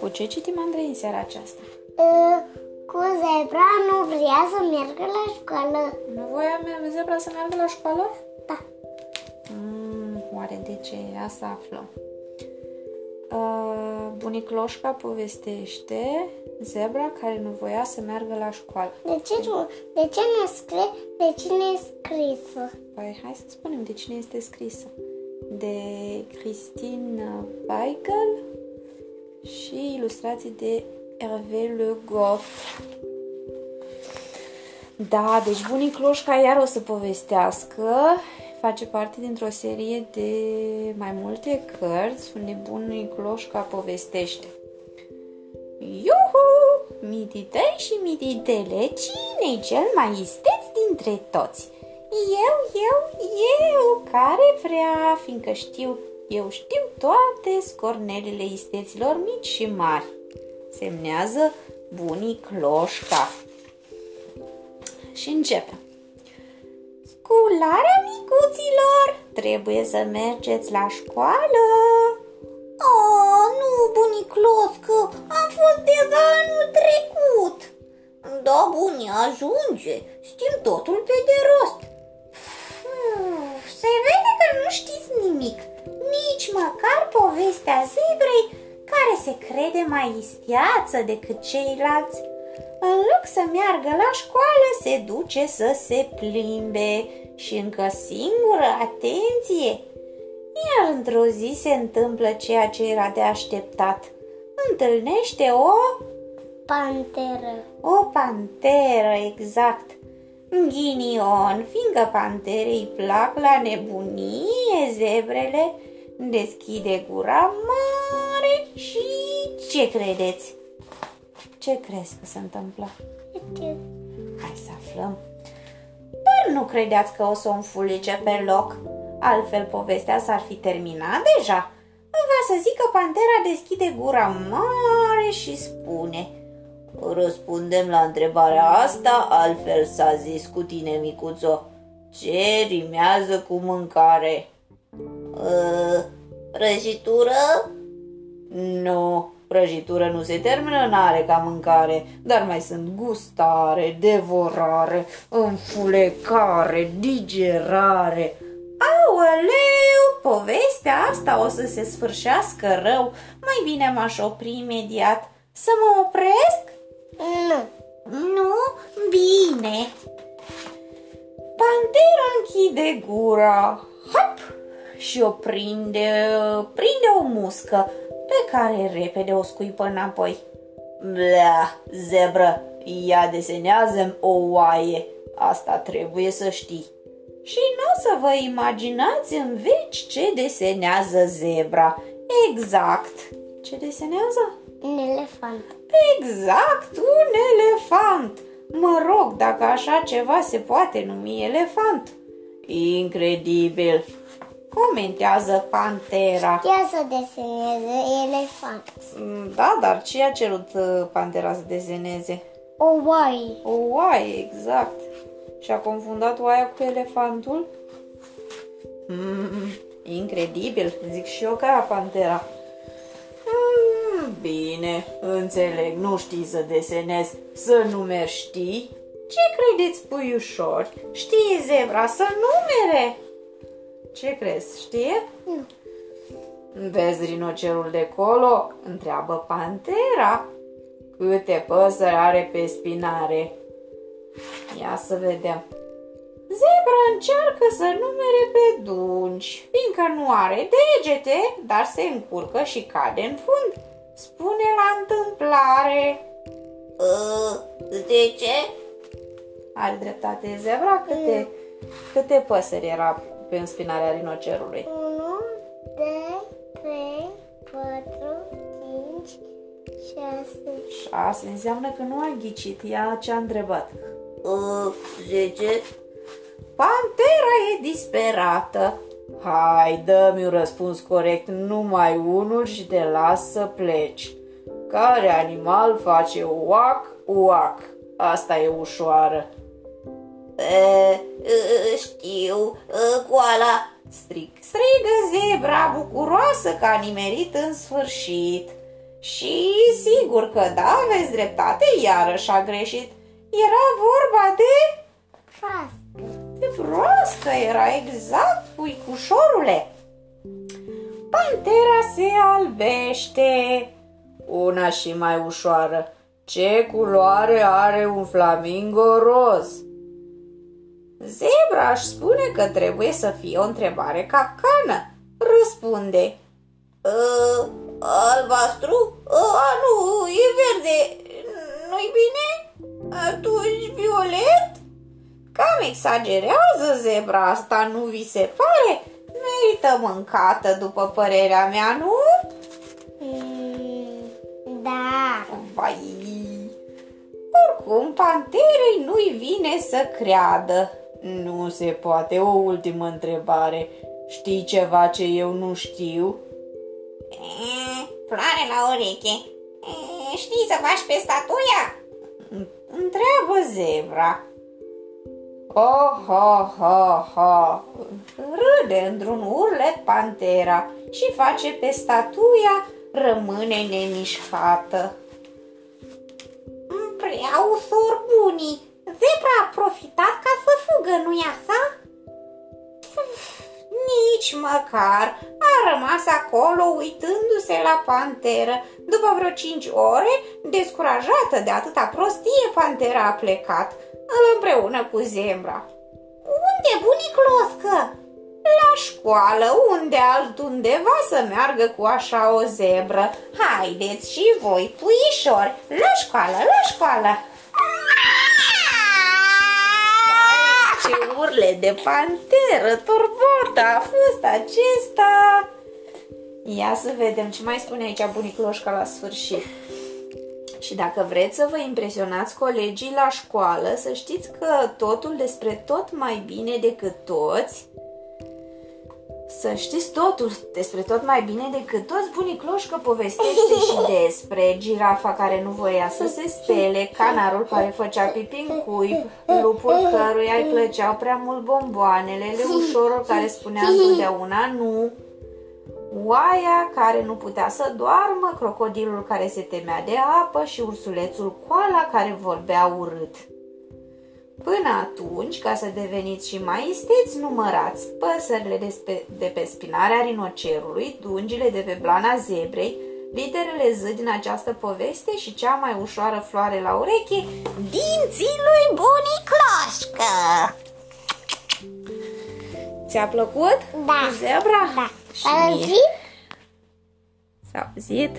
Cu ce citim, Andrei, în seara aceasta? Uh, cu zebra nu vrea să meargă la școală. Nu voia mea zebra să meargă la școală? Da. Mm, oare de ce? Asta aflăm. Uh, bunicloșca povestește zebra care nu voia să meargă la școală. De ce, nu- de ce nu scrie de cine e scrisă? Păi hai să spunem de cine este scrisă. De Christine Weigel și ilustrații de Hervé Le Goff. Da, deci bunicloșca iar o să povestească. Face parte dintr-o serie de mai multe cărți unde bunicloșca povestește. Iuhu! Mitităi și mititele, cine cel mai isteț dintre toți? Eu, eu, eu, care vrea, fiindcă știu, eu știu toate scornelele isteților mici și mari. Semnează bunicloșca. Și începe. Scularea micuților, trebuie să mergeți la școală. Oh, nu, bunicloscă, am fost deja anul trecut. Da, buni, ajunge, știm totul pe de rost. Uf, se vede că nu știți nimic, nici măcar povestea zebrei care se crede mai isteață decât ceilalți. În loc să meargă la școală, se duce să se plimbe și încă singură atenție. Iar într-o zi se întâmplă ceea ce era de așteptat. Întâlnește o Panteră. o panteră, exact. Ghinion, fiindcă panterei îi plac la nebunie zebrele, deschide gura mare și ce credeți? Ce crezi că se întâmplă? Hai să aflăm. Dar nu credeați că o să o înfulice pe loc, altfel povestea s-ar fi terminat deja. Vrea să zică pantera deschide gura mare și spune Răspundem la întrebarea asta, altfel s-a zis cu tine, micuțo. Ce rimează cu mâncare? Uh, prăjitură? Nu, prăjitură nu se termină, n-are ca mâncare, dar mai sunt gustare, devorare, înfulecare, digerare. Aoleu, povestea asta o să se sfârșească rău. Mai bine m-aș opri imediat. Să mă opresc? Nu. Nu? Bine. Pantera închide gura. Hop! Și o prinde, prinde o muscă pe care repede o scuipă înapoi. Blea, zebră, ea desenează o oaie. Asta trebuie să știi. Și nu o să vă imaginați în veci ce desenează zebra. Exact. Ce desenează? Un elefant. Exact, un elefant. Mă rog, dacă așa ceva se poate numi elefant. Incredibil. Comentează Pantera. Ea să deseneze elefant. Mm, Da, dar ce a cerut uh, Pantera să deseneze? O oaie. O oaie, exact. Și a confundat oaia cu elefantul? Mm, incredibil, zic și eu ca Pantera. Mm, bine, înțeleg, nu știi să desenezi, să numeri știi? Ce credeți, puiușori? Știe zebra să numere? Ce crezi, știe? Nu. Vezi rinocerul de colo? Întreabă pantera. Câte păsări are pe spinare? Ia să vedem. Zebra încearcă să numere pe dungi, fiindcă nu are degete, dar se încurcă și cade în fund. Spune la întâmplare. Uh, De ce? Are dreptate zebra? Câte, câte păsări era pe înspinarea rinocerului? 1, 2, 3, 4, 5, 6. Șase înseamnă că nu a ghicit, ea ce-a întrebat. Uh, 10. Pantera e disperată. Hai, dă-mi un răspuns corect, numai unul și te las să pleci. Care animal face uac, uac? Asta e ușoară. E, e, știu, e, coala Strig, strigă zebra bucuroasă că a nimerit în sfârșit. Și sigur că da, aveți dreptate, iarăși a greșit. Era vorba de... Proastă. De broască era exact, puicușorule. Pantera se albește. Una și mai ușoară. Ce culoare are un flamingo roz? Zebra își spune că trebuie să fie o întrebare capcană. Răspunde. "Ă, albastru? A, nu, e verde. Nu-i bine? Atunci violet? Cam exagerează zebra asta, nu vi se pare? Merită mâncată, după părerea mea, nu? Mm, Da. Vai! Oricum, panterei nu-i vine să creadă. Nu se poate. O ultimă întrebare. Știi ceva ce eu nu știu? E, floare la ureche. E, știi să faci pe statuia? Întreabă zebra. Oh, ha, ha, ha. Râde într-un urlet pantera și face pe statuia rămâne nemișcată. Prea ușor bunii. Zebra a profitat ca să fugă, nu-i așa? Nici măcar a rămas acolo uitându-se la panteră. După vreo cinci ore, descurajată de atâta prostie, pantera a plecat împreună cu zebra. Unde, bunic Loscă? La școală, unde altundeva să meargă cu așa o zebră. Haideți și voi, puișori, la școală, la școală. Urle de panteră turbată a fost acesta! Ia să vedem ce mai spune aici bunicloșca la sfârșit. Și dacă vreți să vă impresionați colegii la școală, să știți că totul despre tot mai bine decât toți, să știți totul despre tot mai bine decât toți, bunicloșcă povestește și despre girafa care nu voia să se spele, canarul care făcea pipi în cuib, lupul căruia îi plăceau prea mult bomboanele, leușorul care spunea întotdeauna nu, oaia care nu putea să doarmă, crocodilul care se temea de apă și ursulețul coala care vorbea urât. Până atunci, ca să deveniți și mai isteți, numărați păsările de, spe, de pe spinarea rinocerului, dungile de pe blana zebrei, literele Z din această poveste și cea mai ușoară floare la ureche, Dinții lui bunicloșcă. Ți-a plăcut? Da. Cu zebra? Da. Și S-a mie. auzit? S-a auzit?